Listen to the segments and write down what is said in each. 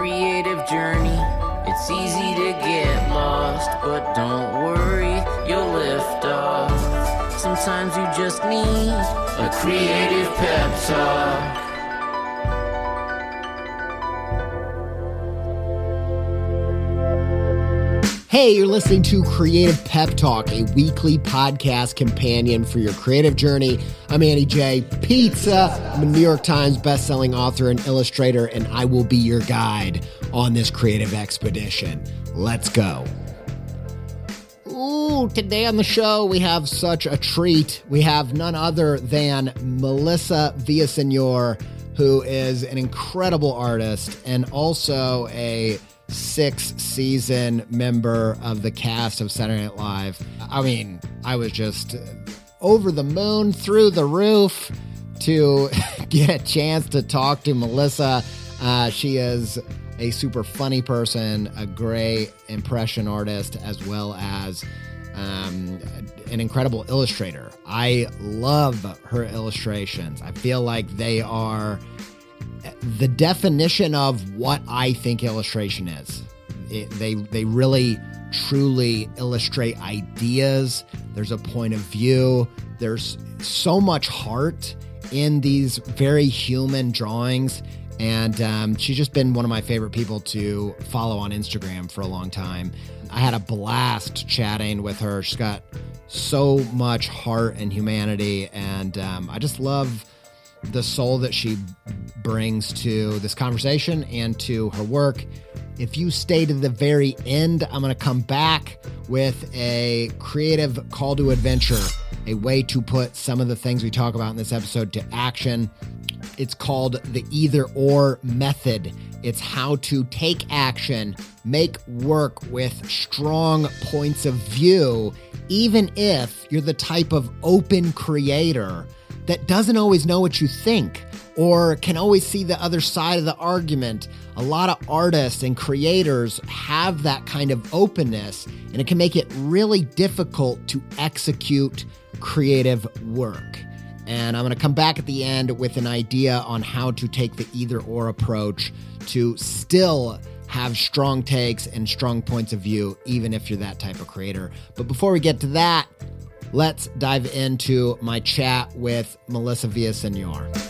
creative journey. It's easy to get lost, but don't worry, you'll lift off. Sometimes you just need a creative pep talk. Hey, you're listening to Creative Pep Talk, a weekly podcast companion for your creative journey. I'm Andy J. Pizza. I'm a New York Times bestselling author and illustrator, and I will be your guide on this creative expedition. Let's go. Ooh, today on the show, we have such a treat. We have none other than Melissa Villaseñor, who is an incredible artist and also a six season member of the cast of Saturday Night Live. I mean, I was just over the moon, through the roof to get a chance to talk to Melissa. Uh, she is a super funny person, a great impression artist, as well as um, an incredible illustrator. I love her illustrations. I feel like they are the definition of what I think illustration is. It, they they really truly illustrate ideas. There's a point of view. There's so much heart in these very human drawings. And um, she's just been one of my favorite people to follow on Instagram for a long time. I had a blast chatting with her. She's got so much heart and humanity. And um, I just love the soul that she brings to this conversation and to her work. If you stay to the very end, I'm going to come back with a creative call to adventure, a way to put some of the things we talk about in this episode to action. It's called the either or method. It's how to take action, make work with strong points of view, even if you're the type of open creator that doesn't always know what you think or can always see the other side of the argument. A lot of artists and creators have that kind of openness, and it can make it really difficult to execute creative work. And I'm going to come back at the end with an idea on how to take the either or approach to still have strong takes and strong points of view, even if you're that type of creator. But before we get to that, let's dive into my chat with Melissa Villaseñor.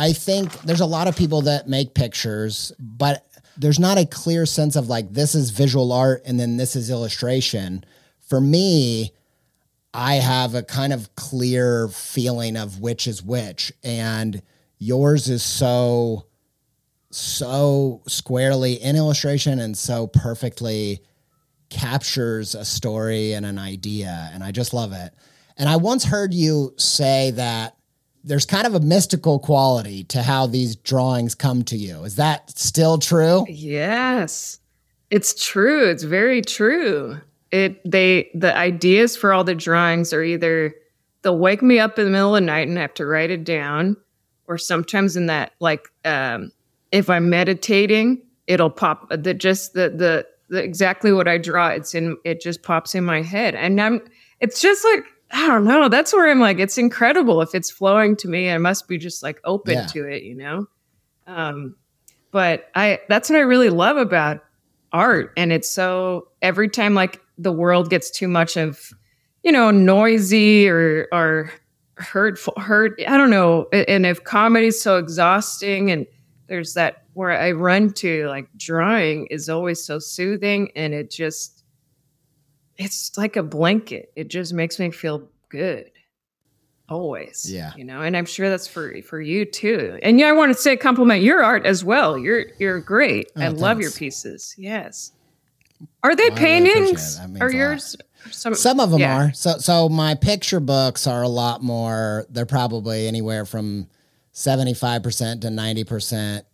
I think there's a lot of people that make pictures, but there's not a clear sense of like this is visual art and then this is illustration. For me, I have a kind of clear feeling of which is which, and yours is so so squarely in illustration and so perfectly captures a story and an idea and I just love it. And I once heard you say that there's kind of a mystical quality to how these drawings come to you. Is that still true? Yes. It's true. It's very true. It they the ideas for all the drawings are either they'll wake me up in the middle of the night and I have to write it down or sometimes in that like um if I'm meditating, it'll pop the just the the, the exactly what I draw it's in it just pops in my head. And I'm it's just like I don't know. That's where I'm like, it's incredible if it's flowing to me. I must be just like open yeah. to it, you know. Um, but I that's what I really love about art, and it's so every time like the world gets too much of, you know, noisy or or hurtful hurt i don't know and if comedy's so exhausting and there's that where i run to like drawing is always so soothing and it just it's like a blanket. It just makes me feel good always Yeah. you know and i'm sure that's for for you too. And yeah i want to say compliment your art as well. You're you're great. Oh, I Oh, love your pieces. Yes. Are they Well, I really paintings? Are yours some, Some of them yeah. are. So so my picture books are a lot more. They're probably anywhere from seventy five percent to ninety percent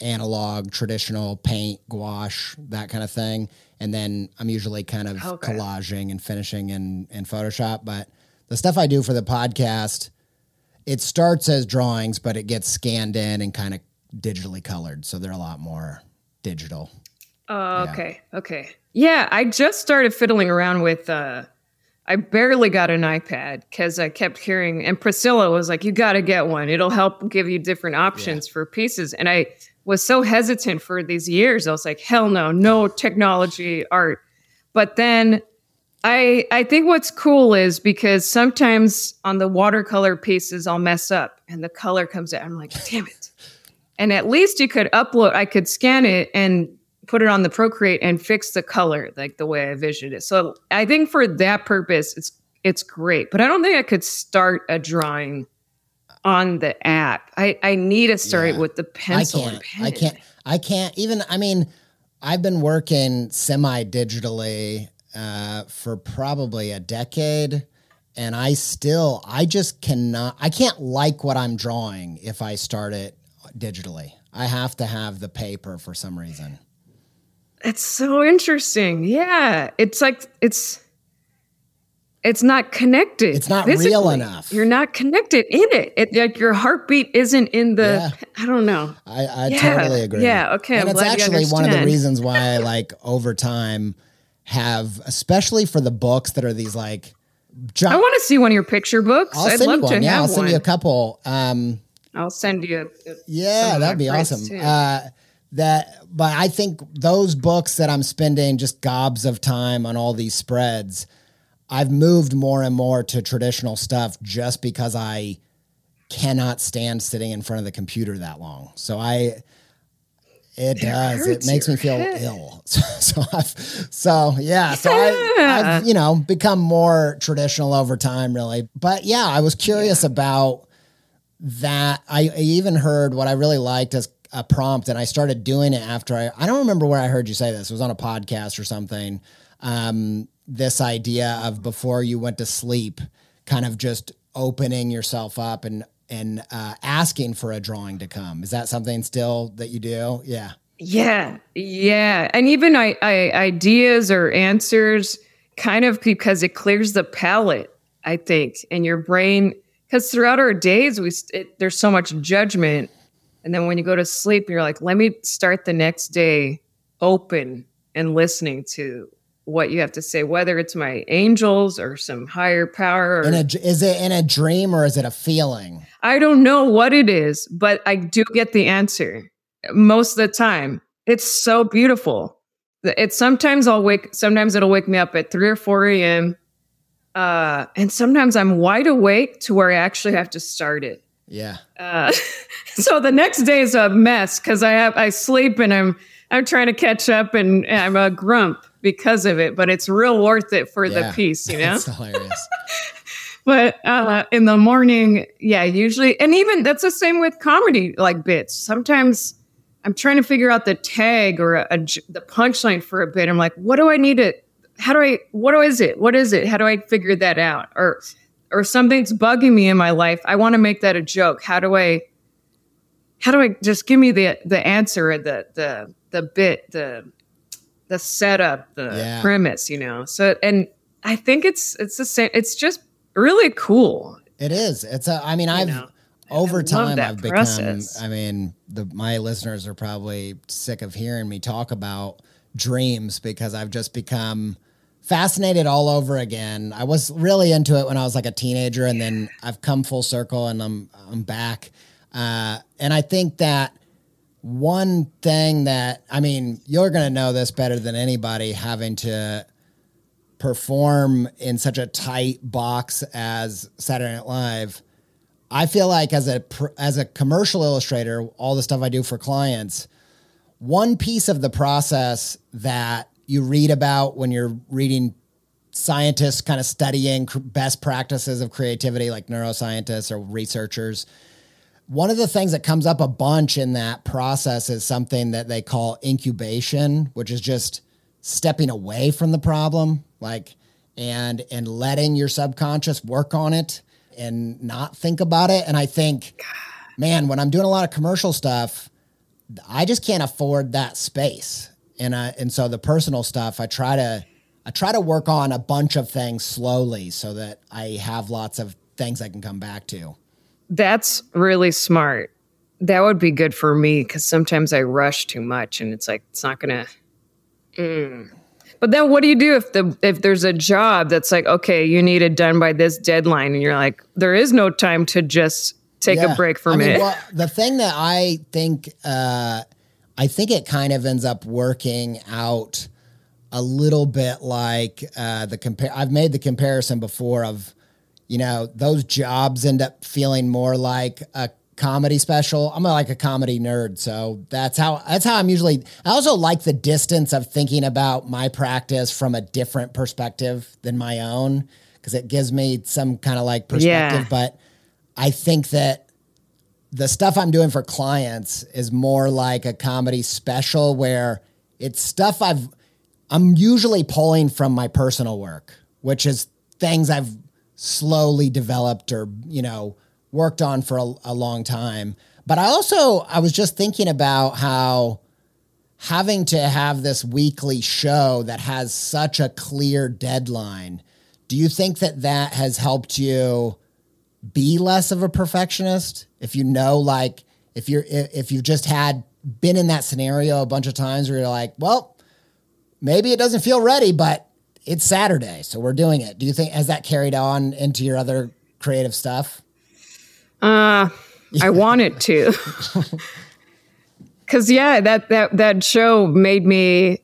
analog, traditional paint, gouache, that kind of thing. And then I'm usually kind of Okay. collaging and finishing in in Photoshop. But the stuff I do for the podcast, it starts as drawings, but it gets scanned in and kind of digitally colored. So they're a lot more digital. Oh, okay. Okay. Yeah, I just started fiddling around with uh I barely got an iPad cuz I kept hearing and Priscilla was like you got to get one. It'll help give you different options for pieces and I was so hesitant for these years. I was like hell no, no technology art. But then I I think what's cool is because sometimes on the watercolor pieces I'll mess up and the color comes out. I'm like, damn it. And at least you could upload, I could scan it and put it on the Procreate and fix the color like the way I visioned it. So I think for that purpose, it's it's great. But I don't think I could start a drawing on the app. I, I need to start Yeah. with the pencil I can't. pen. I can't. I can't even. I mean, I've been working semi digitally uh, for probably a decade, and I still, I just cannot. I can't like what I'm drawing if I start it digitally. I have to have the paper for some reason. It's so interesting. Yeah. It's like it's it's not connected. It's not real physically. enough. You're not connected in it. it like your heartbeat isn't in the Yeah. I don't know. I, I Yeah, totally agree. yeah, okay, And I'm it's actually one of the reasons why I like over time have, especially for the books that are these like. I want to see one of your picture books. I'll I'd send love you one. to Yeah, have I'll send one. you a couple. Um, I'll send you. A, a- Yeah, that'd be awesome. Uh, that, but I think those books that I'm spending just gobs of time on all these spreads, I've moved more and more to traditional stuff just because I cannot stand sitting in front of the computer that long. So I, it, does. It makes me feel head. ill. So, so I've, so yeah. So I, Yeah. I've, you know, become more traditional over time, really. But yeah, I was curious about that I, I even heard what I really liked as a prompt, and I started doing it after I. I don't remember where I heard you say this. It was on a podcast or something. Um, this idea of before you went to sleep, kind of just opening yourself up and and uh, asking for a drawing to come. Is that something still that you do? Yeah. Yeah, yeah, and even I, I ideas or answers, kind of because it clears the palate. I think, and your brain, because throughout our days, we it, there's so much judgment, and then when you go to sleep, you're like, let me start the next day open and listening to what you have to say, whether it's my angels or some higher power. Or, In a, is it in a dream or is it a feeling? I don't know what it is, but I do get the answer most of the time. It's so beautiful. It's sometimes I'll wake, sometimes it'll wake me up at 3 or 4 a.m. Uh, and sometimes I'm wide awake to where I actually have to start it. Yeah. Uh, so the next day is a mess because I have I sleep and I'm I'm trying to catch up and I'm a grump because of it, but it's real worth it for yeah. the piece, you know. That's hilarious. But uh, in the morning, yeah, usually, and even that's the same with comedy like bits. Sometimes I'm trying to figure out the tag or a, a the punchline for a bit. I'm like, what do I need to? How do I? What is it? What is it? How do I figure that out? Or or something's bugging me in my life. I want to make that a joke. How do I? How do I just give me the the answer, the the the bit, the the setup, the Yeah. premise, you know? So and I think it's it's the same. It's just really cool. It is. It's a. I mean, I've know, over time I've process. become. I mean, the my listeners are probably sick of hearing me talk about dreams because I've just become fascinated all over again. I was really into it when I was like a teenager, and then I've come full circle, and I'm I'm back. Uh, and I think that one thing that I mean, you're going to know this better than anybody, having to perform in such a tight box as Saturday Night Live, I feel like as a as a commercial illustrator, all the stuff I do for clients, one piece of the process that you read about when you're reading scientists kind of studying best practices of creativity, like neuroscientists or researchers. One of the things that comes up a bunch in that process is something that they call incubation, which is just stepping away from the problem, like and and letting your subconscious work on it and not think about it. And I think, man, when I'm doing a lot of commercial stuff, I just can't afford that space. And I and so the personal stuff, I try to I try to work on a bunch of things slowly so that I have lots of things I can come back to. That's really smart. That would be good for me because sometimes I rush too much and it's like it's not gonna. Mm. But then what do you do if the if there's a job that's like okay you need it done by this deadline and you're like there is no time to just take yeah. a break from I mean, it. Well, the thing that I think uh, I think it kind of ends up working out a little bit like uh, the compare. I've made the comparison before of, you know, those jobs end up feeling more like a comedy special. I'm like a comedy nerd, so that's how that's how I'm usually. I also like the distance of thinking about my practice from a different perspective than my own because it gives me some kind of like perspective. Yeah. But I think that the stuff I'm doing for clients is more like a comedy special where it's stuff I've I'm usually pulling from my personal work, which is things I've slowly developed or, you know, worked on for a, a long time. But I also, I was just thinking about how having to have this weekly show that has such a clear deadline, do you think that that has helped you be less of a perfectionist? If you know, like, if you're, if you've just had been in that scenario a bunch of times where you're like, well, maybe it doesn't feel ready, but it's Saturday, so we're doing it. Do you think has that carried on into your other creative stuff? Uh, I want it to. Cause yeah, that that that show made me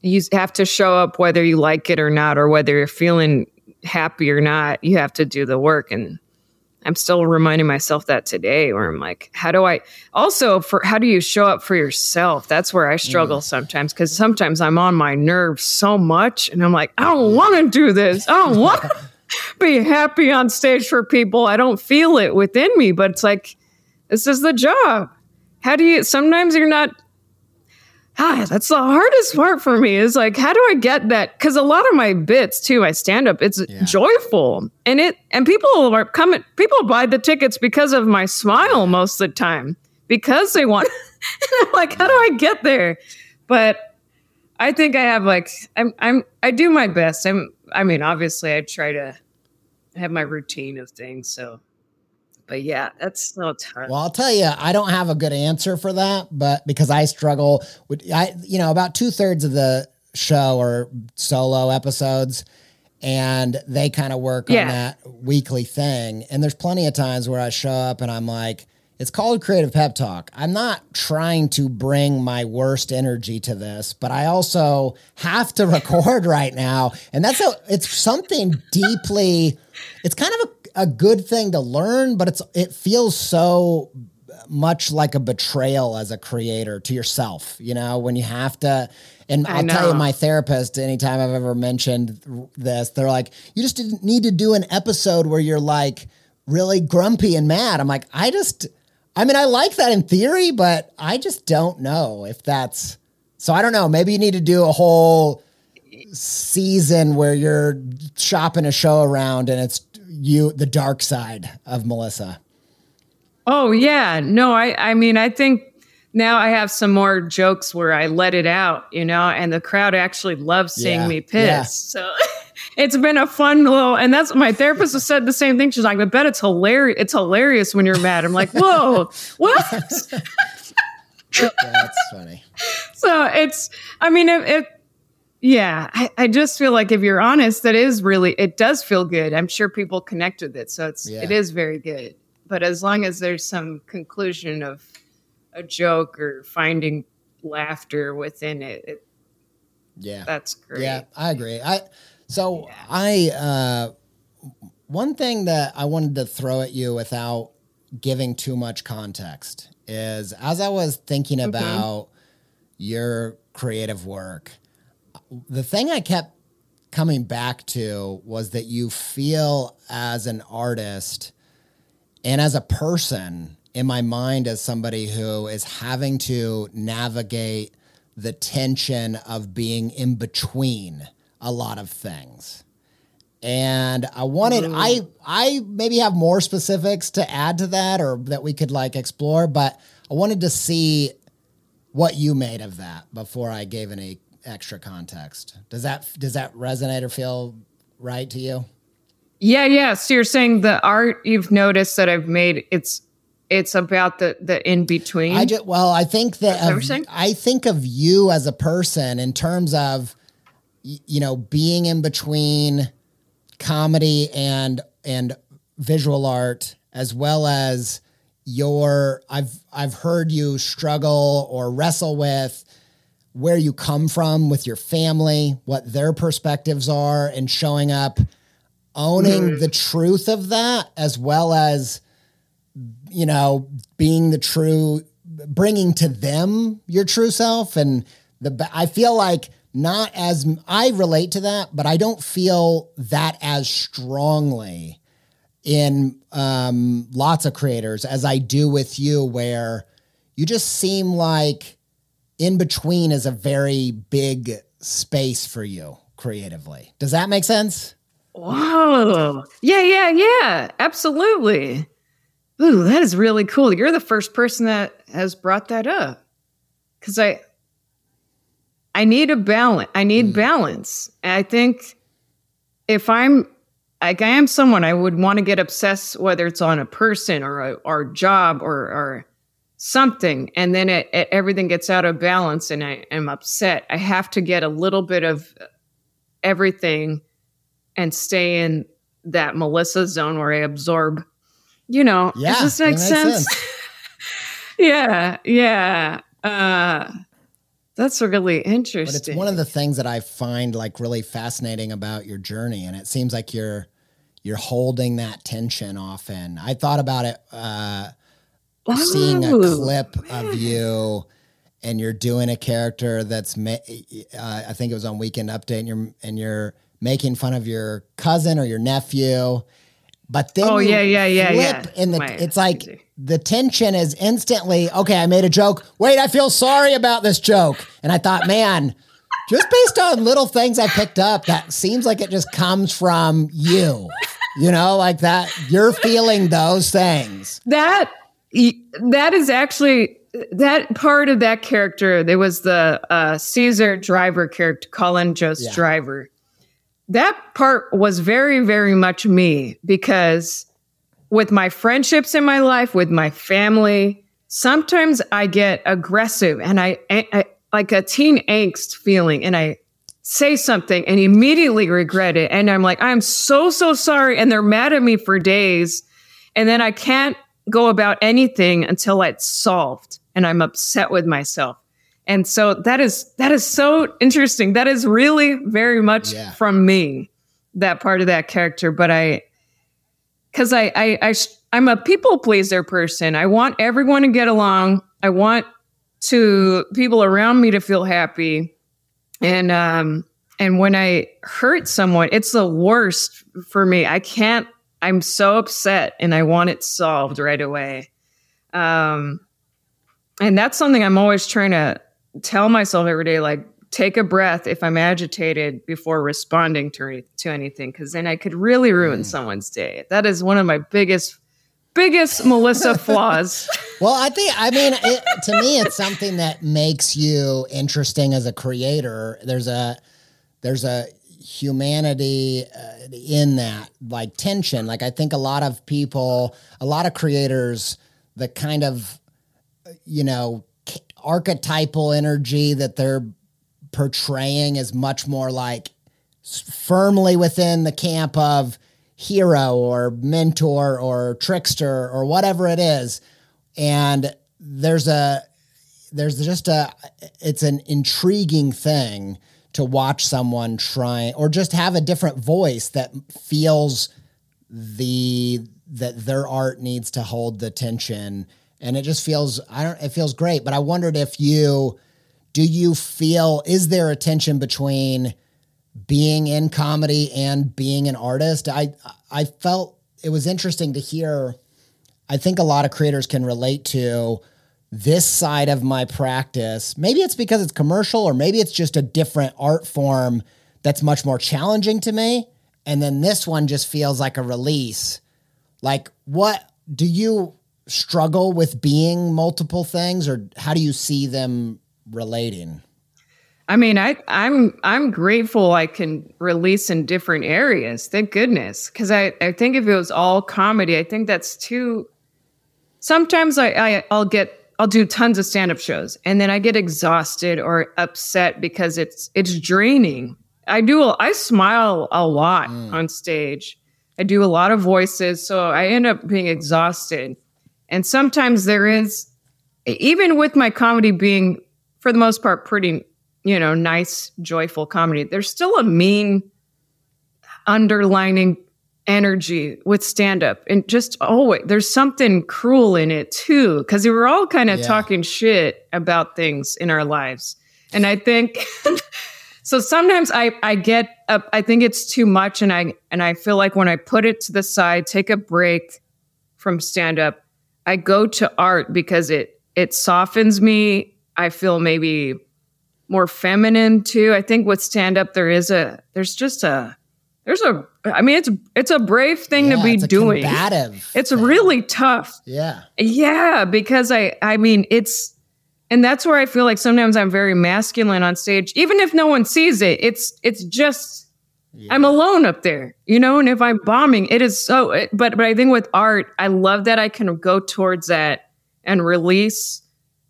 you have to show up whether you like it or not, or whether you're feeling happy or not. You have to do the work, and I'm still reminding myself that today where I'm like, how do I also for how do you show up for yourself? That's where I struggle mm. sometimes because sometimes I'm on my nerves so much and I'm like, I don't want to do this. I don't want to be happy on stage for people. I don't feel it within me, but it's like, this is the job. How do you sometimes you're not ah, that's the hardest part for me is like, how do I get that? Because a lot of my bits too, I stand up, it's yeah. joyful and it, and people are coming, people buy the tickets because of my smile most of the time because they want, like, how do I get there? But I think I have like, I'm, I'm, I do my best. I'm, I mean, obviously I try to have my routine of things. So but yeah, that's no time. Well, I'll tell you, I don't have a good answer for that, but because I struggle with, I, you know, about two thirds of the show are solo episodes and they kind of work yeah. on that weekly thing. And there's plenty of times where I show up and I'm like, it's called creative pep talk. I'm not trying to bring my worst energy to this, but I also have to record right now. And that's a, it's something deeply, it's kind of a a good thing to learn, but it's it feels so much like a betrayal as a creator to yourself, you know, when you have to and I'll tell you, my therapist, anytime I've ever mentioned this, they're like, you just didn't need to do an episode where you're like really grumpy and mad. I'm like, I just, I mean, I like that in theory, but I just don't know if that's, so I don't know. Maybe you need to do a whole season where you're shopping a show around and it's you the dark side of Melissa. Oh yeah, no, I I mean I think now I have some more jokes where I let it out, you know, and the crowd actually loves seeing yeah, me pissed. Yeah. So it's been a fun little, and that's my therapist has said the same thing. She's like, I bet it's hilarious. It's hilarious when you're mad. I'm like, whoa, what? that's funny. So it's, I mean, it, it yeah, I, I, just feel like if you're honest, that is really it does feel good. I'm sure people connect with it, so it's yeah. it is very good. But as long as there's some conclusion of a joke or finding laughter within it, it Yeah. that's great. Yeah, I agree. I so I uh one thing that I wanted to throw at you without giving too much context is as I was thinking about your creative work, the thing I kept coming back to was that you feel as an artist and as a person in my mind as somebody who is having to navigate the tension of being in between a lot of things. And i wanted mm-hmm. i i maybe have more specifics to add to that or that we could like explore but i wanted to see what you made of that before i gave any extra context does that does that resonate or feel right to you Yeah, yeah. So you're saying the art you've noticed that I've made it's it's about the the in between. I just well, I think that of- I think of you as a person in terms of you know being in between comedy and and visual art as well as your I've I've heard you struggle or wrestle with where you come from with your family, what their perspectives are and showing up owning the truth of that as well as you know, being the true, bringing to them your true self. And the, I feel like not as, I relate to that, but I don't feel that as strongly in um, lots of creators as I do with you, where you just seem like in between is a very big space for you creatively. Does that make sense? Whoa. Yeah, yeah, yeah. Absolutely. Ooh, that is really cool. You're the first person that has brought that up. Cause I I need a balance. I need hmm. balance. And I think if I'm like I am someone I would want to get obsessed whether it's on a person or a or job or or something and then it, it everything gets out of balance and I am upset. I have to get a little bit of everything and stay in that Melissa zone where I absorb, you know, Yeah, does this make sense? sense. yeah, yeah. Uh, that's really interesting. But it's one of the things that I find like really fascinating about your journey, and it seems like you're you're holding that tension often. I thought about it uh, seeing a Oh, clip of you, and you're doing a character that's ma- uh, I think it was on Weekend Update, and you're and you're making fun of your cousin or your nephew. But then Oh, yeah, yeah, yeah, yeah. in the it's like easy. the tension is instantly okay. I made a joke. Wait, I feel sorry about this joke, and I thought, man, just based on little things I picked up, that seems like it just comes from you. You know, like that. You're feeling those things. that that is actually that part of that character. There was the uh, Caesar driver character, Colin Jost Yeah. driver. That part was very, very much me because with my friendships in my life, with my family, sometimes I get aggressive and I, I like a teen angst feeling, and I say something and immediately regret it. And I'm like, I'm so, so sorry. And they're mad at me for days. And then I can't go about anything until it's solved and I'm upset with myself. And so that is that is so interesting. That is really very much Yeah. from me, that part of that character. But I because I, I I I'm a people pleaser person. I want everyone to get along. I want to people around me to feel happy. And um and when I hurt someone, it's the worst for me. I can't I'm so upset and I want it solved right away. Um and that's something I'm always trying to tell myself every day like take a breath if I'm agitated before responding to to anything cuz then I could really ruin someone's day. That is one of my biggest biggest Melissa flaws. Well, I think, I mean, it, to me, it's something that makes you interesting as a creator. There's a, there's a humanity uh, in that, like tension. Like I think a lot of people, a lot of creators, the kind of, you know, archetypal energy that they're portraying is much more like firmly within the camp of hero or mentor or trickster or whatever it is and there's a there's just a it's an intriguing thing to watch someone try or just have a different voice that feels the that their art needs to hold the tension. And it just feels I don't it feels great. But I wondered if you do you feel is there a tension between being in comedy and being an artist? I I felt it was interesting to hear I think a lot of creators can relate to this side of my practice. Maybe it's because it's commercial, or maybe it's just a different art form that's much more challenging to me. And then this one just feels like a release. Like, what do you struggle with being multiple things, or how do you see them relating? I mean, I, I'm I'm grateful I can release in different areas. Thank goodness, because I, I think if it was all comedy, I think that's too. Sometimes I, I I'll get I'll do tons of stand-up shows and then I get exhausted or upset because it's it's draining. I do I smile a lot mm. on stage. I do a lot of voices, so I end up being exhausted. And sometimes there is even with my comedy being for the most part pretty, you know, nice, joyful comedy, there's still a mean underlining energy with stand up and just oh there's something cruel in it too because we were all kind of yeah. talking shit about things in our lives. And i think so sometimes i i get up i think it's too much and i and i feel like when i put it to the side take a break from stand up i go to art because it it softens me. I feel maybe more feminine too. I think with stand up there is a there's just a there's a I mean it's it's a brave thing yeah, to be doing. Combative it's thing. really tough. Yeah. Yeah, because I I mean it's and that's where I feel like sometimes I'm very masculine on stage even if no one sees it. It's it's just yeah. I'm alone up there, you know, and if I'm bombing, it is so but but I think with art, I love that I can go towards that and release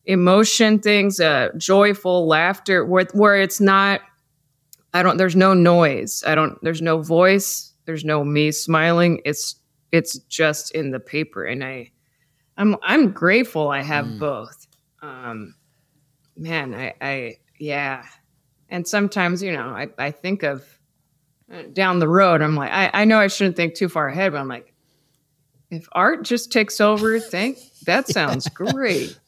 emotion things, uh joyful laughter where where it's not I don't there's no noise. I don't there's no voice, there's no me smiling. It's it's just in the paper and I I'm I'm grateful I have mm. both. Um man, I I yeah. And sometimes, you know, I I think of uh, down the road, I'm like I I know I shouldn't think too far ahead, but I'm like if art just takes over, think that sounds great.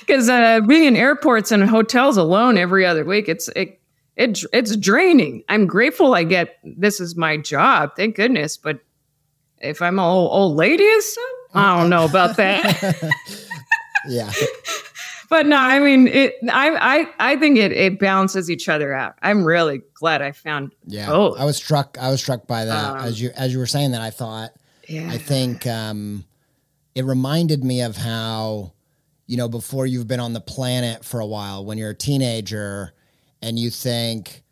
Because uh, being in airports and hotels alone every other week, it's it it, it's draining. I'm grateful I get this is my job, thank goodness. But if I'm an old, old lady I don't know about that. yeah. But no, I mean, it, I, I, I think it, it balances each other out. I'm really glad I found. Yeah, both. I was struck. I was struck by that um, as you as you were saying that. I thought. Yeah. I think um, it reminded me of how, you know, before you've been on the planet for a while, when you're a teenager, and you think,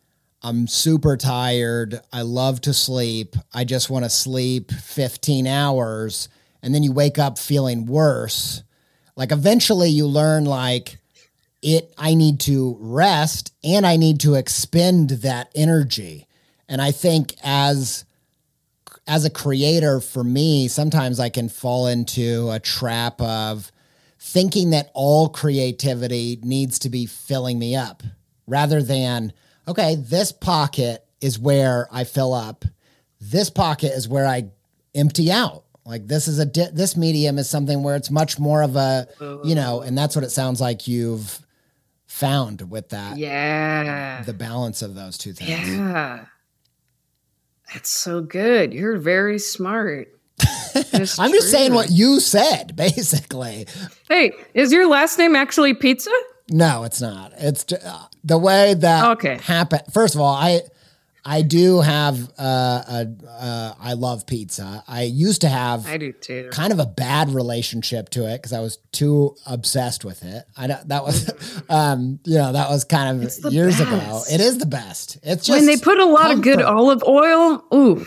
I'm super tired. I love to sleep. I just want to sleep 15 hours. And then you wake up feeling worse. Like eventually you learn, like, it, I need to rest and I need to expend that energy. And I think as, as a creator, for me, sometimes I can fall into a trap of thinking that all creativity needs to be filling me up rather than, okay, this pocket is where I fill up. This pocket is where I empty out. Like this is a di- this medium is something where it's much more of a, you know, and that's what it sounds like you've found with that. Yeah. The balance of those two things. Yeah. That's so good. You're very smart. I'm true. just saying what you said, basically. Hey, is your last name actually Pizza? No, it's not. It's uh, the way that okay. happened. First of all, I I do have uh, a uh, I love pizza. I used to have I do too. Kind of a bad relationship to it because I was too obsessed with it. I that was um you know that was kind of years best. ago. It is the best. It's just when they put a lot comfort. of good olive oil. Ooh.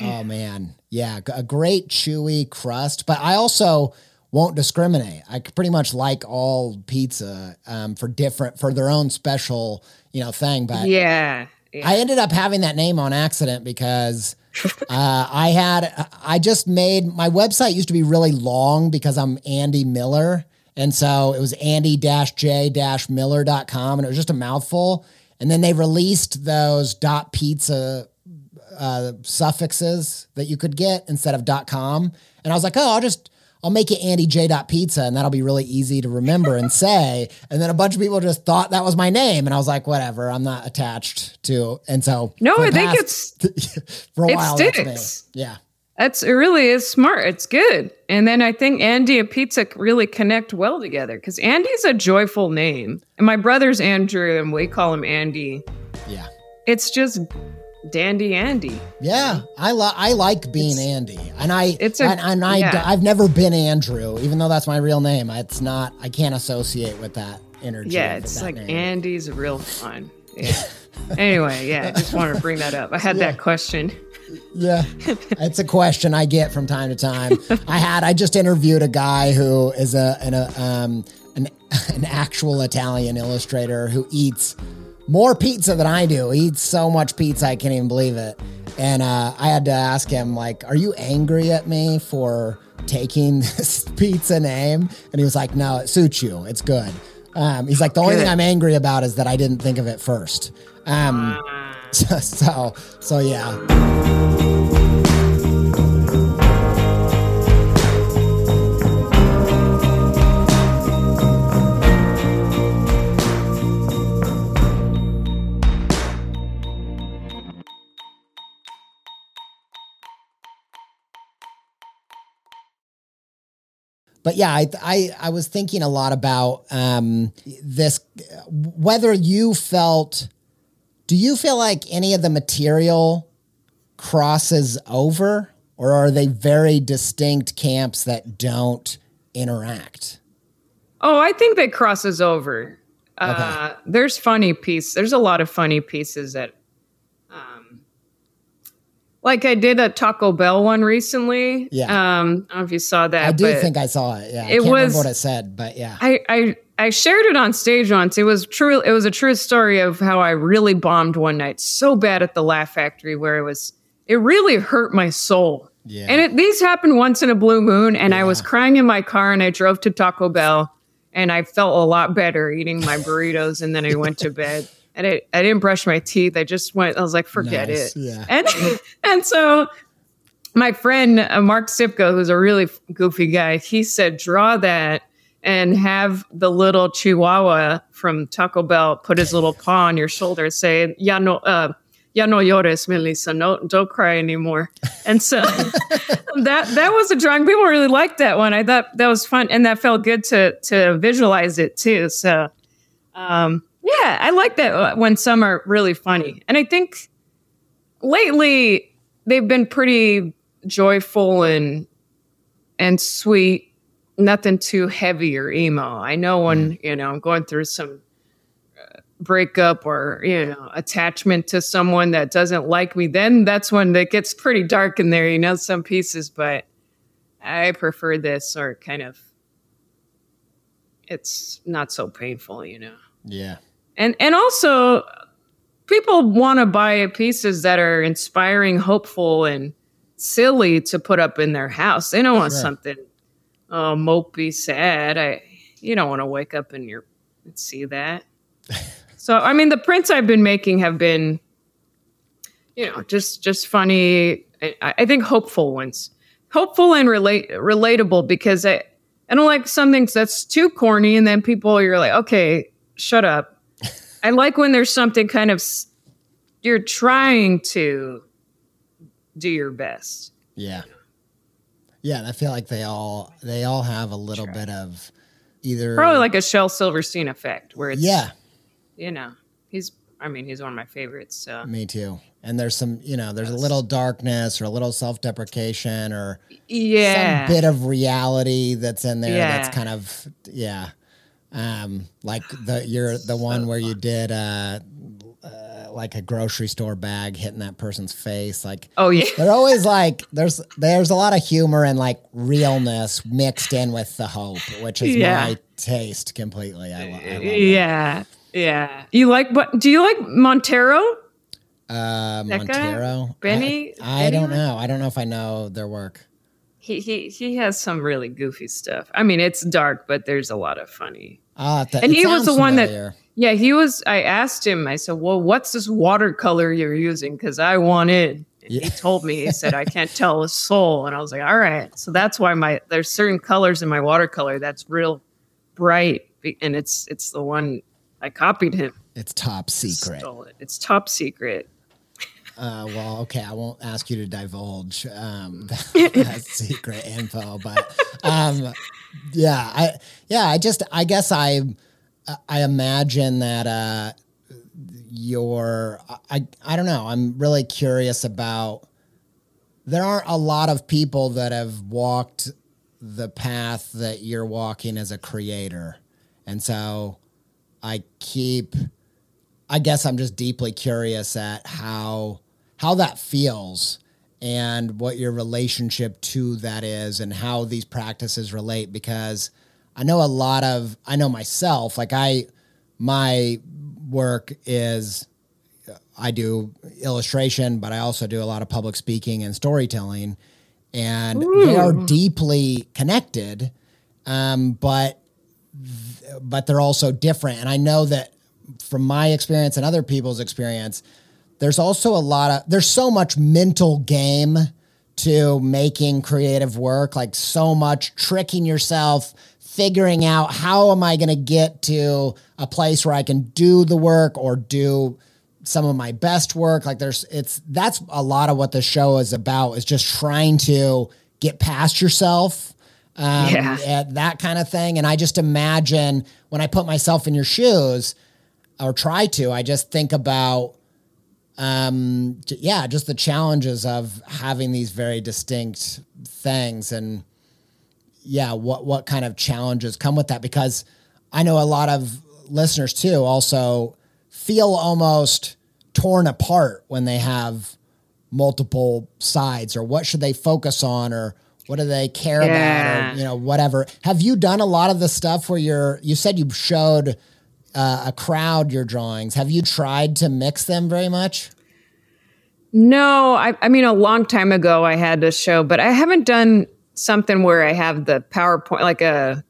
Oh man, yeah, a great chewy crust. But I also won't discriminate. I pretty much like all pizza um, for different for their own special you know thing. But yeah, yeah. I ended up having that name on accident because. uh, I had, I just made my website used to be really long because I'm Andy Miller. And so it was andy j miller.com and it was just a mouthful. and then they released those dot pizza uh, suffixes that you could get instead of dot com. And I was like, oh, I'll just I'll make it Andy J. Pizza, and that'll be really easy to remember and say. And then a bunch of people just thought that was my name, and I was like, whatever, I'm not attached to. And so No, I think it's for a it while. sticks. Yeah, That's it really is smart. It's good. And then I think Andy and pizza really connect well together because Andy's a joyful name. And my brother's Andrew and we call him Andy. yeah, It's just dandy Andy. yeah. I like I like being Andy, and I it's a- and, and I yeah. I've never been Andrew, even though that's my real name. It's not. I can't associate with that energy. Yeah, it's like name. Andy's real fun. Yeah. anyway, yeah, I just wanted to bring that up. I had that question. Yeah, it's a question I get from time to time. I had I just interviewed a guy who is a an a, um an an actual Italian illustrator who eats more pizza than I do. He eats so much pizza I can't even believe it. And uh, I had to ask him like, "Are you angry at me for taking this pizza name?" And he was like, "No, it suits you. It's good." Um, he's like, "The only Good. thing I'm angry about is that I didn't think of it first. Um, so, so so yeah. But yeah, I, I I was thinking a lot about um, this. Whether you felt, do you feel like any of the material crosses over, or are they very distinct camps that don't interact? Oh, I think that crosses over. Uh, there's funny piece. There's a lot of funny pieces that, like I did a Taco Bell one recently. Yeah. Um, I don't know if you saw that. I do think I saw it. Yeah, I it can't remember was- what it said, but yeah, I, I I shared it on stage once. It was true. It was a true story of how I really bombed one night so bad at the Laugh Factory, where it was. It really hurt my soul. Yeah. And it, these happen once in a blue moon, and I was crying in my car, and I drove to Taco Bell, and I felt a lot better eating my burritos, and then I went to bed. And I, I didn't brush my teeth. I just went. I was like, forget Nice, it. yeah. And and so my friend uh, Mark Sipko, who's a really goofy guy, he said, draw that and have the little Chihuahua from Taco Bell put his little paw on your shoulder, and say, "Ya no, uh, ya no llores, Melissa. No, don't cry anymore." And so that that was a drawing. People really liked that one. I thought that was fun, and that felt good to to visualize it too. So, um, yeah, I like that uh, when some are really funny, and I think lately they've been pretty joyful and and sweet. Nothing too heavy or emo. I know when you know i'm going through some uh, breakup or you know attachment to someone that doesn't like me then that's when it gets pretty dark in there you know some pieces. But i prefer this or kind of it's not so painful you know. Yeah, and and also people want to buy pieces that are inspiring hopeful and silly to put up in their house. They don't want Sure. something oh mopey sad. I you don't want to wake up and you're and see that. So i mean the prints i've been making have been you know just just funny i, I think hopeful ones. Hopeful and relate relatable because i i don't like something that's too corny and then people you're like okay shut up i like when there's something kind of you're trying to do your best. Yeah, yeah. And I feel like they all they all have a little bit of either probably like a shel silverstein effect where it's yeah, you know he's i mean he's one of my favorites so. Me too. And there's some, you know, there's a little darkness or a little self deprecation or yeah. some bit of reality that's in there that's kind of, yeah. Um, like the, you're the one where you did, uh, uh, like a grocery store bag hitting that person's face. Like, oh yeah they're always like, there's, there's a lot of humor and like realness mixed in with the hope, which is Yeah. my taste completely. I, lo- I that. yeah yeah you like what do you like montero Uh, Montero. Benny? I, I don't know. I don't know if I know their work. He he he has some really goofy stuff i mean it's dark but there's a lot of funny Ah, that, And he was the one that- Yeah, he was. I asked him. I said, "Well, what's this watercolor you're using? Because I want it." Yeah. He told me. He said, "I can't tell a soul," and I was like, "All right." So that's why my there's certain colors in my watercolor that's real bright, and it's it's the one I copied him. It's top secret. It. It's top secret. Uh, well, okay, I won't ask you to divulge um, that secret info, but um, yeah, I yeah, I just I guess I I imagine that uh, your I I don't know. I'm really curious about. There aren't a lot of people that have walked the path that you're walking as a creator, and so I keep. I guess I'm just deeply curious at how how that feels and what your relationship to that is and how these practices relate because I know a lot of I know myself like I my work is I do illustration but I also do a lot of public speaking and storytelling and Ooh. they are deeply connected um, but but they're also different and I know that from my experience and other people's experience there's also a lot of there's so much mental game to making creative work like so much tricking yourself figuring out how am I going to get to a place where I can do the work or do some of my best work. Like there's, it's, that's a lot of what the show is about is just trying to get past yourself. Um, yeah. that kind of thing. And I just imagine when I put myself in your shoes or try to, I just think about, um, yeah, just the challenges of having these very distinct things and, yeah, what what kind of challenges come with that? Because I know a lot of listeners too also feel almost torn apart when they have multiple sides or what should they focus on or what do they care yeah. about or you know whatever have you done a lot of the stuff where you're you said you showed uh, a crowd your drawings have you tried to mix them very much no I, I mean a long time ago i had a show but i haven't done something where I have the PowerPoint, like a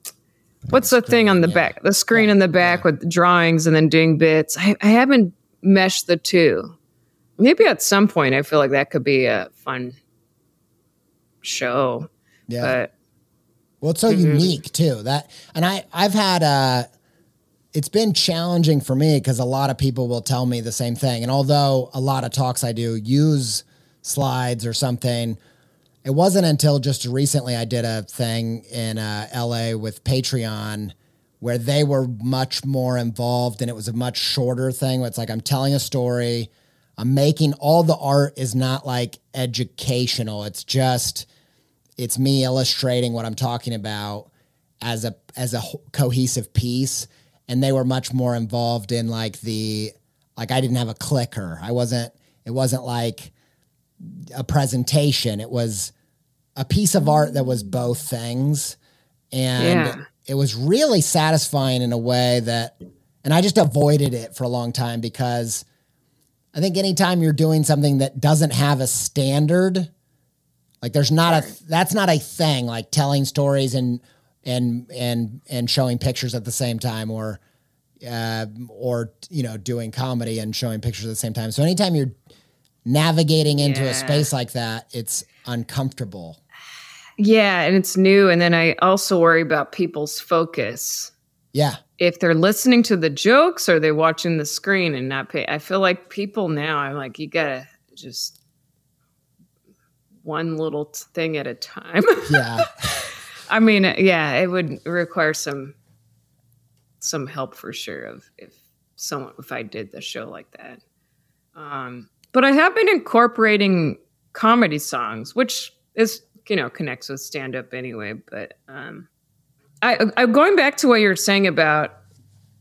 what's the, thing on the yeah. back, the screen yeah. in the back yeah. with drawings and then doing bits. I, I haven't meshed the two. Maybe at some point, I feel like that could be a fun show. Yeah. But, well, it's so mm-hmm. unique too. That and I I've had uh it's been challenging for me because a lot of people will tell me the same thing. And although a lot of talks I do use slides or something, it wasn't until just recently I did a thing in uh, LA with Patreon where they were much more involved and it was a much shorter thing. It's like I'm telling a story. I'm making all the art is not like educational. It's just it's me illustrating what I'm talking about as a as a cohesive piece and they were much more involved in like the like I didn't have a clicker. I wasn't it wasn't like a presentation. It was a piece of art that was both things. And yeah. it was really satisfying in a way that, and I just avoided it for a long time because I think anytime you're doing something that doesn't have a standard, like there's not a, that's not a thing like telling stories and, and, and, and showing pictures at the same time or, uh, or, you know, doing comedy and showing pictures at the same time. So anytime you're navigating into yeah. a space like that, it's uncomfortable. Yeah, and it's new. And then I also worry about people's focus. Yeah. If they're listening to the jokes or they're watching the screen and not pay, I feel like people now, I'm like, you gotta just one little thing at a time. Yeah. I mean, yeah, it would require some some help for sure of if someone if I did the show like that. Um, but I have been incorporating comedy songs, which is you know connects with stand up anyway. But um, I, I'm going back to what you're saying about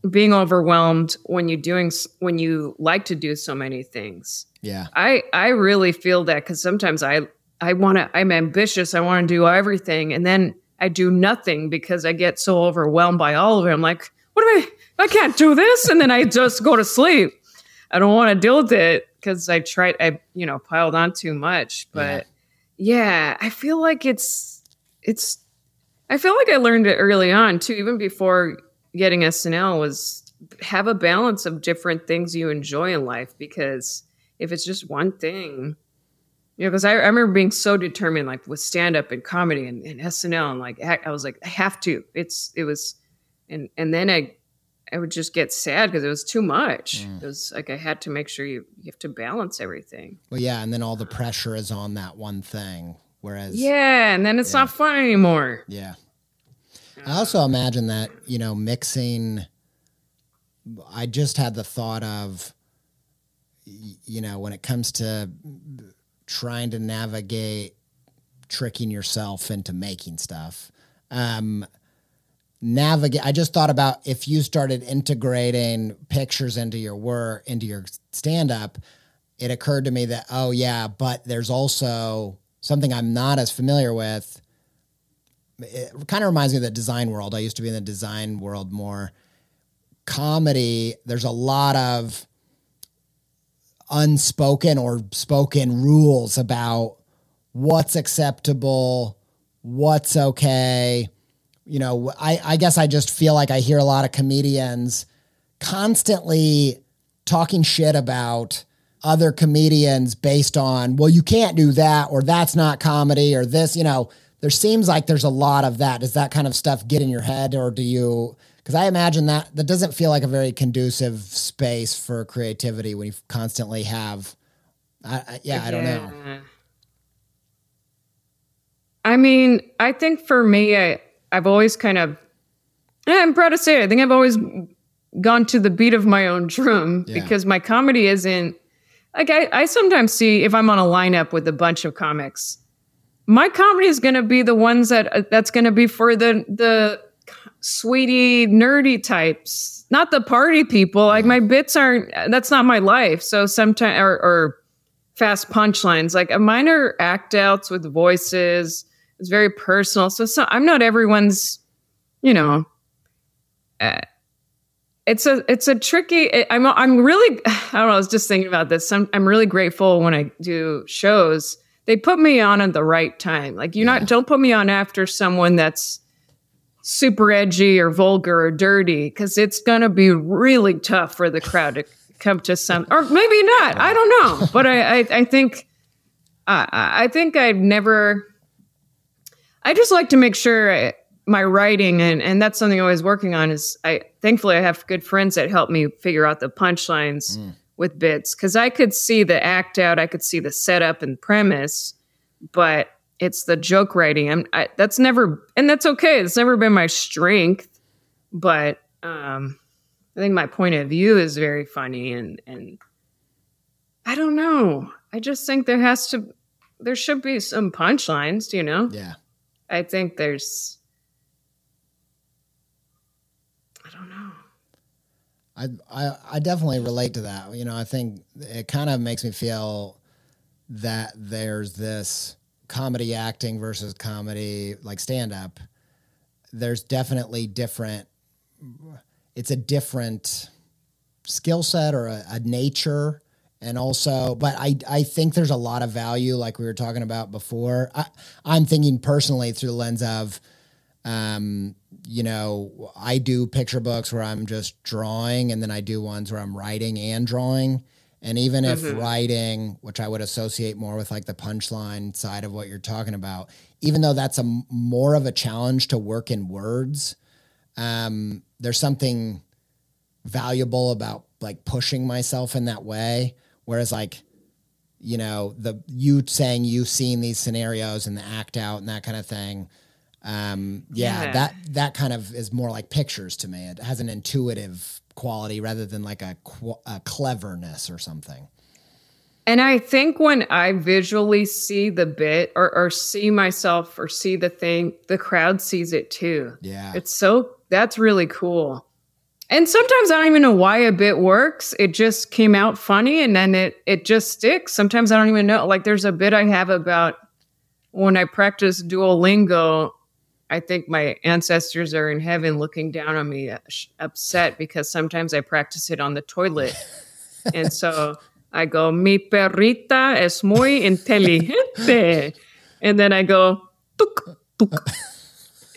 being overwhelmed when you doing when you like to do so many things. Yeah, I I really feel that because sometimes I I want to I'm ambitious. I want to do everything, and then I do nothing because I get so overwhelmed by all of it. I'm like, what am I? I can't do this, and then I just go to sleep. I don't want to deal with it because I tried. I you know piled on too much, but. Yeah yeah, I feel like it's it's I feel like I learned it early on too, even before getting SNL was have a balance of different things you enjoy in life because if it's just one thing, know, because I, I, remember being so determined, like with stand up and comedy and, and SNL, and like I was like, I have to. It's it was, and and then I I would just get sad because it was too much. Mm. It was like I had to make sure you you have to balance everything. Well, yeah, and then all the pressure is on that one thing, whereas yeah, and then it's yeah. not fun anymore. Yeah. I also imagine that you know mixing. I just had the thought of, you know, when it comes to trying to navigate tricking yourself into making stuff. Um, navigate i just thought about if you started integrating pictures into your work into your stand up it occurred to me that oh yeah but there's also something i'm not as familiar with. It kind of reminds me of the design world. I used to be in the design world more. Comedy there's a lot of unspoken or spoken rules about what's acceptable what's okay you know, I, I guess I just feel like I hear a lot of comedians constantly talking shit about other comedians based on, well, you can't do that, or that's not comedy, or this, you know, there seems like there's a lot of that. Does that kind of stuff get in your head, or do you? Because I imagine that that doesn't feel like a very conducive space for creativity when you constantly have. I, I, yeah, I don't know. I mean, I think for me, I I've always kind of, I'm proud to say, it, I think I've always gone to the beat of my own drum yeah. because my comedy isn't like I, I sometimes see if I'm on a lineup with a bunch of comics, my comedy is going to be the ones that uh, that's going to be for the the sweetie nerdy types, not the party people. Like my bits aren't. That's not my life. So sometimes or, or fast punchlines. Like mine are act outs with voices it's very personal. So, so I'm not everyone's, you know, uh, it's a it's a tricky. I'm I'm really I don't know. I was just thinking about this. I'm I'm really grateful when I do shows. They put me on at the right time. Like you yeah. not don't put me on after someone that's super edgy or vulgar or dirty because it's gonna be really tough for the crowd to come to some or maybe not. I don't know. But I I, I think uh, I think I've never I just like to make sure I, my writing and and that's something I'm always working on is I thankfully I have good friends that help me figure out the punchlines mm. with bits because I could see the act out, I could see the setup and premise, but it's the joke writing. I'm I, that's never and that's okay. It's never been my strength, but um, I think my point of view is very funny and and I don't know. I just think there has to there should be some punchlines, you know? Yeah. I think there's I don't know. I, I I definitely relate to that. You know, I think it kind of makes me feel that there's this comedy acting versus comedy like stand up. There's definitely different it's a different skill set or a, a nature and also but i i think there's a lot of value like we were talking about before I, i'm thinking personally through the lens of um you know i do picture books where i'm just drawing and then i do ones where i'm writing and drawing and even if mm-hmm. writing which i would associate more with like the punchline side of what you're talking about even though that's a more of a challenge to work in words um there's something valuable about like pushing myself in that way Whereas like, you know, the you saying you've seen these scenarios and the act out and that kind of thing. Um, yeah, yeah, that that kind of is more like pictures to me. It has an intuitive quality rather than like a, a cleverness or something. And I think when I visually see the bit or, or see myself or see the thing, the crowd sees it too. Yeah. It's so, that's really cool. And sometimes I don't even know why a bit works. It just came out funny and then it it just sticks. Sometimes I don't even know. Like there's a bit I have about when I practice Duolingo, I think my ancestors are in heaven looking down on me uh, upset because sometimes I practice it on the toilet. and so I go, mi perrita es muy inteligente. And then I go, tuk, tuk.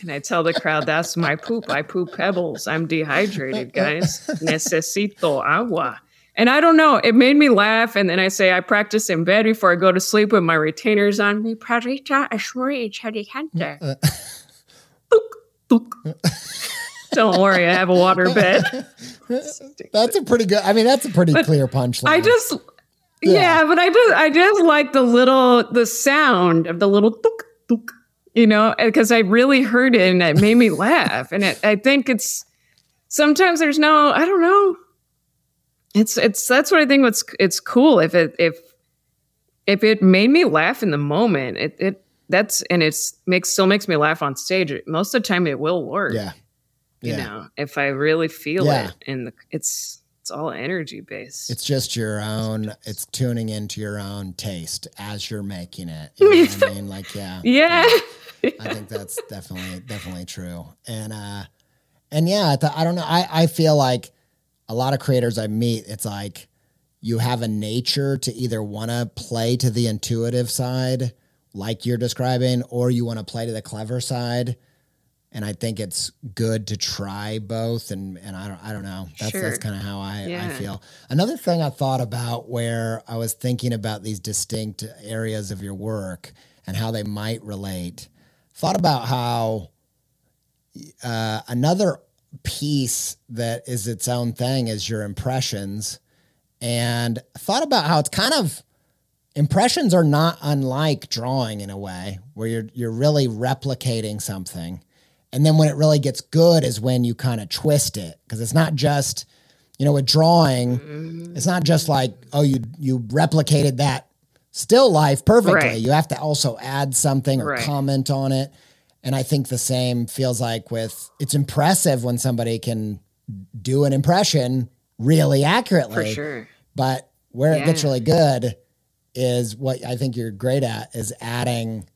And I tell the crowd, that's my poop. I poop pebbles. I'm dehydrated, guys. Necesito agua. And I don't know, it made me laugh. And then I say, I practice in bed before I go to sleep with my retainers on. Mi perrita es muy inteligente. Don't worry, I have a water bed. That's a pretty good. I mean, that's a pretty clear punchline. I just, yeah. but I just, I just like the little, the sound of the little tuk, tuk, you know, uh, because I really heard it and it made me laugh. And it, I think it's, sometimes there's no, I don't know. It's, it's, that's what I think what's, it's cool if it, if, if it made me laugh in the moment, it, it, that's, and it's makes, still makes me laugh on stage. Most of the time it will work. yeah. You know, if I really feel Yeah. it and the, it's, it's all energy based. It's just your own. It's tuning into your own taste as you're making it. You know what I mean? Like, yeah. yeah. I think that's definitely definitely true. And uh and yeah, I, th- I don't know. I I feel like a lot of creators I meet, it's like you have a nature to either want to play to the intuitive side, like you're describing, or you want to play to the clever side. And I think it's good to try both. And and I don't I don't know. That's Sure. that's kind of how I, I feel. Another thing I thought about where I was thinking about these distinct areas of your work and how they might relate thought about how uh, another piece that is its own thing is your impressions and thought about how it's kind of impressions are not unlike drawing in a way where you're you're really replicating something and then when it really gets good is when you kind of twist it because it's not just you know with drawing it's not just like oh you you replicated that still life perfectly Right. you have to also add something or Right. comment on it and i think the same feels like with it's impressive when somebody can do an impression really accurately For sure. but where it gets really good is what I think you're great at is adding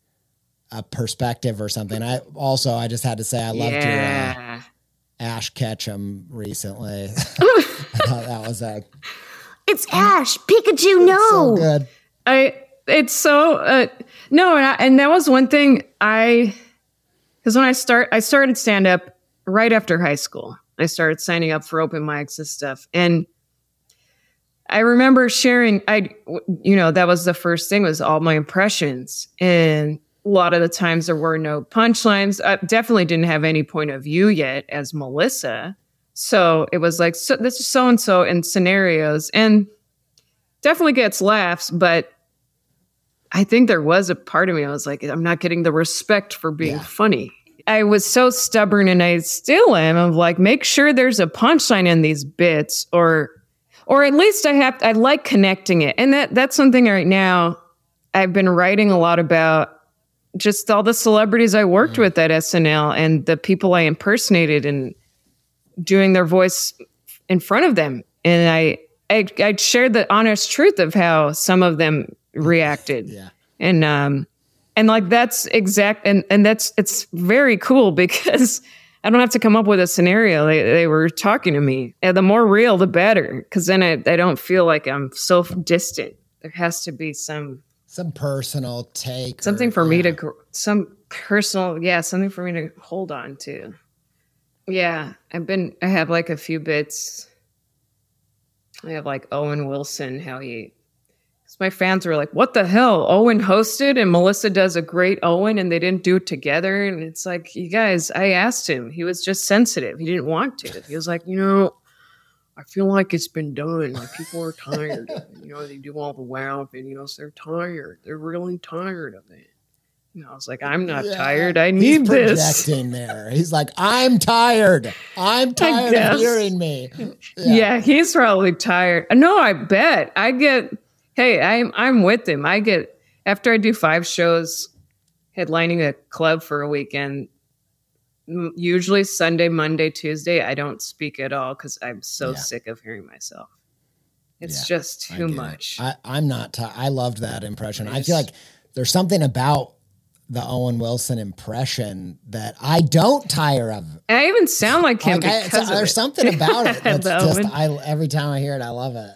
a perspective or something. I also I just had to say I loved your uh. Ash Ketchum recently. I thought that was uh, It's Ash. Pikachu, no. so good. I it's so uh, no, and, I, and that was one thing I because when I start I started stand up right after high school. I started signing up for open mics and stuff, and I remember sharing. I you know that was the first thing was all my impressions, and a lot of the times there were no punchlines. I definitely didn't have any point of view yet as Melissa. So it was like, so this is so and so in scenarios, and definitely gets laughs, but I think there was a part of me I was like, I'm not getting the respect for being Yeah. funny. I was so stubborn, and I still am. Of like, make sure there's a punchline in these bits, or, or at least I have. I like connecting it, and that that's something right now. I've been writing a lot about just all the celebrities I worked with at SNL and the people I impersonated and doing their voice in front of them. And I, I, I shared the honest truth of how some of them reacted. Yeah. And, um, and like that's exact, and, and that's, it's very cool because I don't have to come up with a scenario. They, they were talking to me. And the more real, the better. Cause then I, I don't feel like I'm so distant. There has to be some Some personal take. something or- for me to some personal yeah something for me to hold on to yeah i've been i have like a few bits i have like owen wilson how he 'cause my fans were like what the hell owen hosted and melissa does a great owen and they didn't do it together and it's like you guys i asked him he was just sensitive he didn't want to he was like you know I feel like it's been done. Like people are tired. You know, they do all the wow videos. They're tired. They're really tired of it. And I was like, I'm not Yeah. tired. I He's need this. there. He's like, I'm tired. I'm tired of hearing me. Yeah. he's probably tired. No, I bet. I get hey, I'm I'm with him. I get after I do five shows headlining a club for a weekend, usually Sunday, Monday, Tuesday, I don't speak at all because I'm so Yeah. sick of hearing myself. It's Yeah, just I too it. much. I, I'm not. Ti- I loved that impression. I feel like there's something about the Owen Wilson impression that I don't tire of. I even sound like him Like I, uh, because of there's it. something about it that's The just. Owen. I every time I hear it, I love it.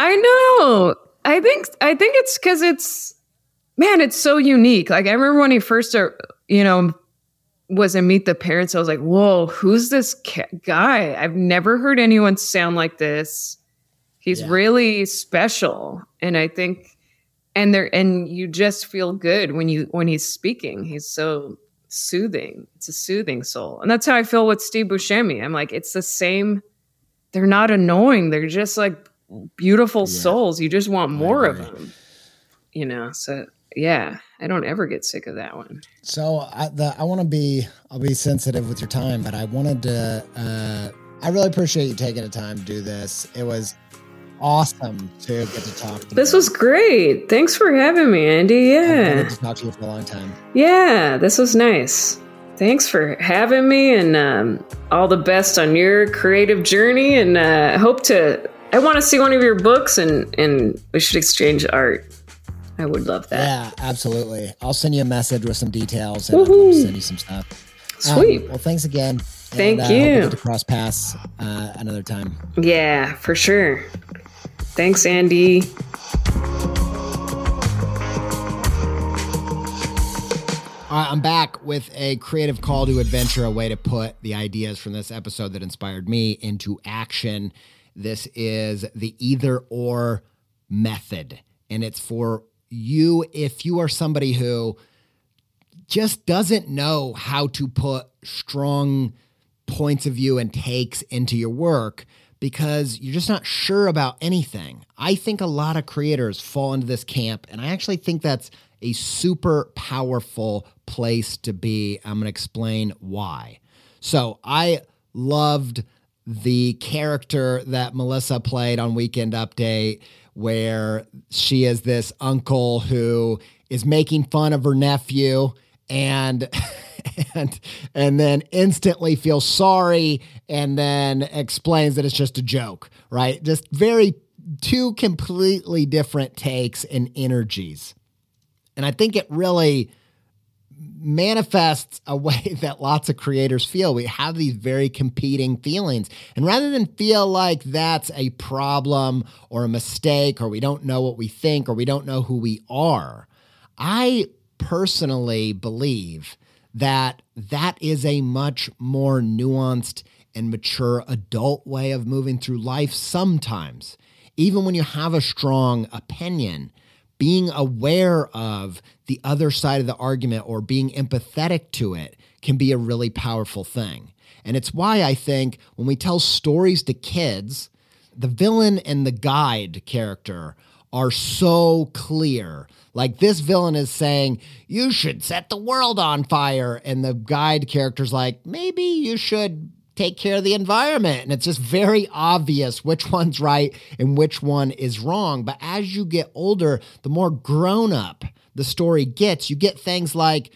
I know. I think I think it's because it's man, it's so unique. Like I remember when he first, uh, you know, was in Meet the Parents, I was like, whoa, who's this ca- guy? I've never heard anyone sound like this. He's Yeah. really special. And I think and there and you just feel good when you when he's speaking. He's so soothing. It's a soothing soul. And that's how I feel with Steve Buscemi. I'm like, it's the same. They're not annoying. They're just like beautiful souls. You just want more of them. You know, so yeah, I don't ever get sick of that one. So I, the, I want to be, I'll be sensitive with your time, but I wanted to, uh, I really appreciate you taking the time to do this. It was awesome to get to talk to This you. was great. Thanks for having me, Andy. I've Yeah. wanted to talk to you for a long time. Yeah, this was nice. Thanks for having me and um, all the best on your creative journey. And uh, hope to, I want to see one of your books and, and we should exchange art. I would love that. Yeah, absolutely. I'll send you a message with some details and I'll send you some stuff. Um, Sweet. well, thanks again. Thank and, uh, you. get to cross paths uh, another time. Yeah, for sure. Thanks, Andy. All right, I'm back with a creative call to adventure, a way to put the ideas from this episode that inspired me into action. This is the either or method, and it's for you if you are somebody who just doesn't know how to put strong points of view and takes into your work because you're just not sure about anything. I think a lot of creators fall into this camp, and I actually think that's a super powerful place to be. I'm going to explain why. So, I loved the character that Melissa played on Weekend Update, where she is this uncle who is making fun of her nephew and and and then instantly feels sorry and then explains that it's just a joke, right? Just very two completely different takes and energies. And I think it really manifests a way that lots of creators feel. We have these very competing feelings. And rather than feel like that's a problem or a mistake or we don't know what we think or we don't know who we are, I personally believe that that is a much more nuanced and mature adult way of moving through life sometimes. Even when you have a strong opinion, being aware of the other side of the argument or being empathetic to it can be a really powerful thing. And it's why I think when we tell stories to kids, the villain and the guide character are so clear. Like this villain is saying, you should set the world on fire. And the guide character's like, maybe you should take care of the environment. And it's just very obvious which one's right and which one is wrong. But as you get older, the more grown up the story gets, you get things like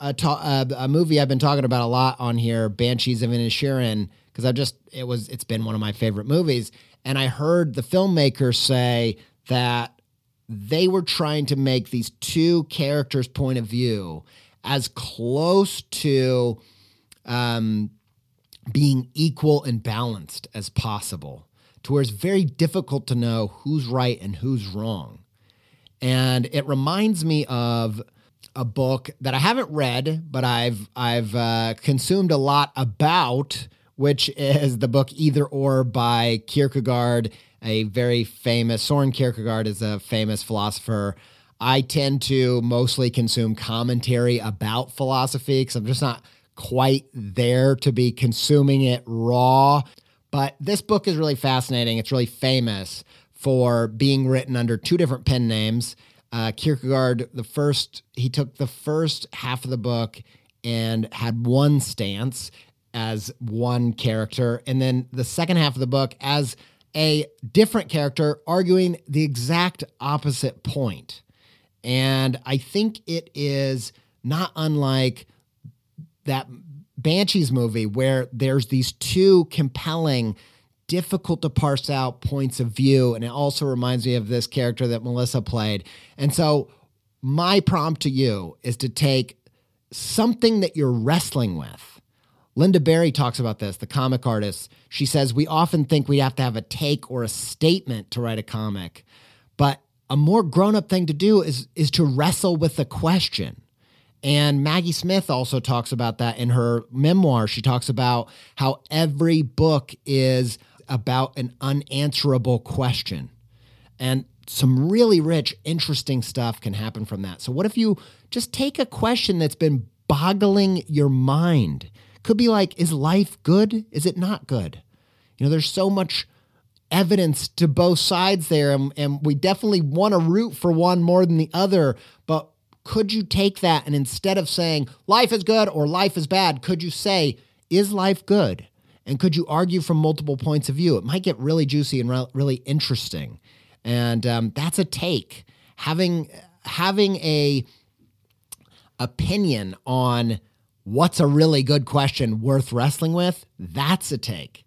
a, ta- uh, a movie I've been talking about a lot on here, Banshees of Inisherin, because I've just it was it's been one of my favorite movies, and I heard the filmmakers say that they were trying to make these two characters' point of view as close to um, being equal and balanced as possible, to where it's very difficult to know who's right and who's wrong. And it reminds me of a book that I haven't read, but I've I've uh, consumed a lot about, which is the book Either or by Kierkegaard, a very famous Soren Kierkegaard is a famous philosopher. I tend to mostly consume commentary about philosophy because I'm just not quite there to be consuming it raw. But this book is really fascinating. It's really famous for being written under two different pen names. Uh, Kierkegaard, the first, he took the first half of the book and had one stance as one character, and then the second half of the book as a different character arguing the exact opposite point. And I think it is not unlike that Banshees movie where there's these two compelling, difficult to parse out points of view. And it also reminds me of this character that Melissa played. And so, my prompt to you is to take something that you're wrestling with. Lynda Barry talks about this, the comic artist. She says, We often think we have to have a take or a statement to write a comic, but a more grown up thing to do is, is to wrestle with the question And Maggie Smith also talks about that in her memoir. She talks about how every book is about an unanswerable question. And some really rich, interesting stuff can happen from that. So, what if you just take a question that's been boggling your mind? Could be like, is life good? Is it not good? You know, there's so much evidence to both sides there, and, and we definitely want to root for one more than the other. But could you take that and instead of saying life is good or life is bad, could you say, is life good? And could you argue from multiple points of view? It might get really juicy and re- really interesting. And um, that's a take. Having having a opinion on what's a really good question worth wrestling with, that's a take.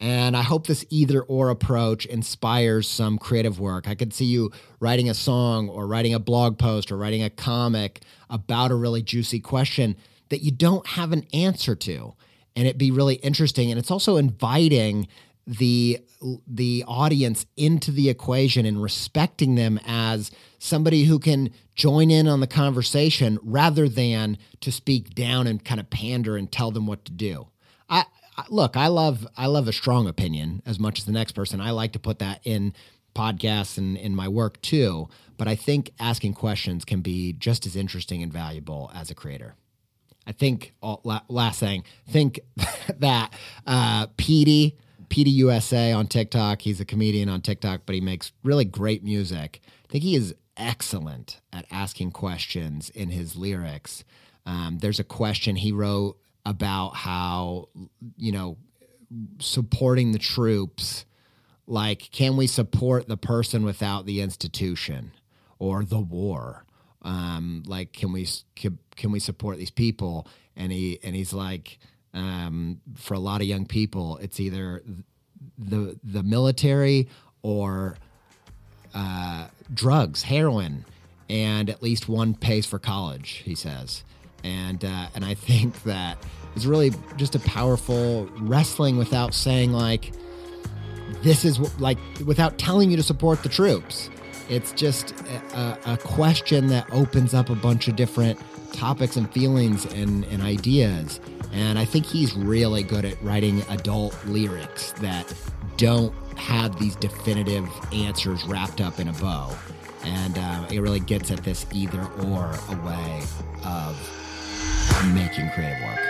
And I hope this either or approach inspires some creative work. I could see you writing a song or writing a blog post or writing a comic about a really juicy question that you don't have an answer to. And it'd be really interesting. And it's also inviting the the audience into the equation and respecting them as somebody who can join in on the conversation rather than to speak down and kind of pander and tell them what to do. I, look, I love I love a strong opinion as much as the next person. I like to put that in podcasts and in my work too. But I think asking questions can be just as interesting and valuable as a creator. I think last thing, think that uh, Petey, Petey USA on TikTok. He's a comedian on TikTok, but he makes really great music. I think he is excellent at asking questions in his lyrics. Um, there's a question he wrote about how you know supporting the troops like can we support the person without the institution or the war um, like can we can, can we support these people and he and he's like um, for a lot of young people it's either the the military or uh, drugs heroin and at least one pays for college he says and uh, and I think that is really just a powerful wrestling without saying like this is like without telling you to support the troops. It's just a, a question that opens up a bunch of different topics and feelings and, and ideas. And I think he's really good at writing adult lyrics that don't have these definitive answers wrapped up in a bow. And uh, it really gets at this either or a way of making creative work.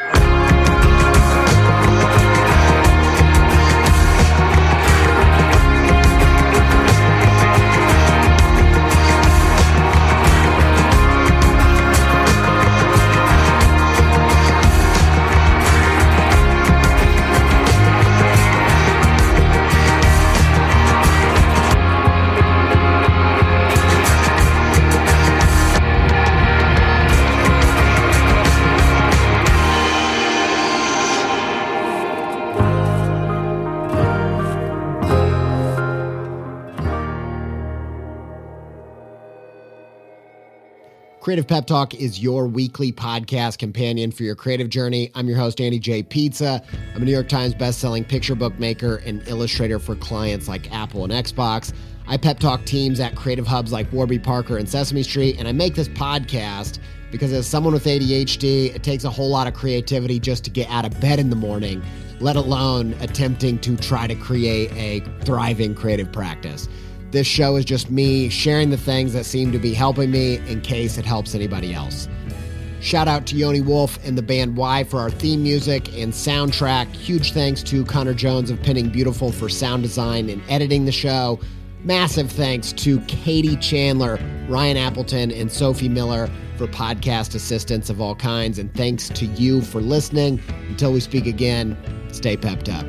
Creative Pep Talk is your weekly podcast companion for your creative journey. I'm your host, Andy J. Pizza. I'm a New York Times bestselling picture book maker and illustrator for clients like Apple and Xbox. I pep talk teams at creative hubs like Warby Parker and Sesame Street, and I make this podcast because as someone with ADHD, it takes a whole lot of creativity just to get out of bed in the morning, let alone attempting to try to create a thriving creative practice. This show is just me sharing the things that seem to be helping me in case it helps anybody else. Shout out to Yoni Wolf and the band Y for our theme music and soundtrack. Huge thanks to Connor Jones of Pinning Beautiful for sound design and editing the show. Massive thanks to Katie Chandler, Ryan Appleton, and Sophie Miller for podcast assistance of all kinds. And thanks to you for listening. Until we speak again, stay pepped up.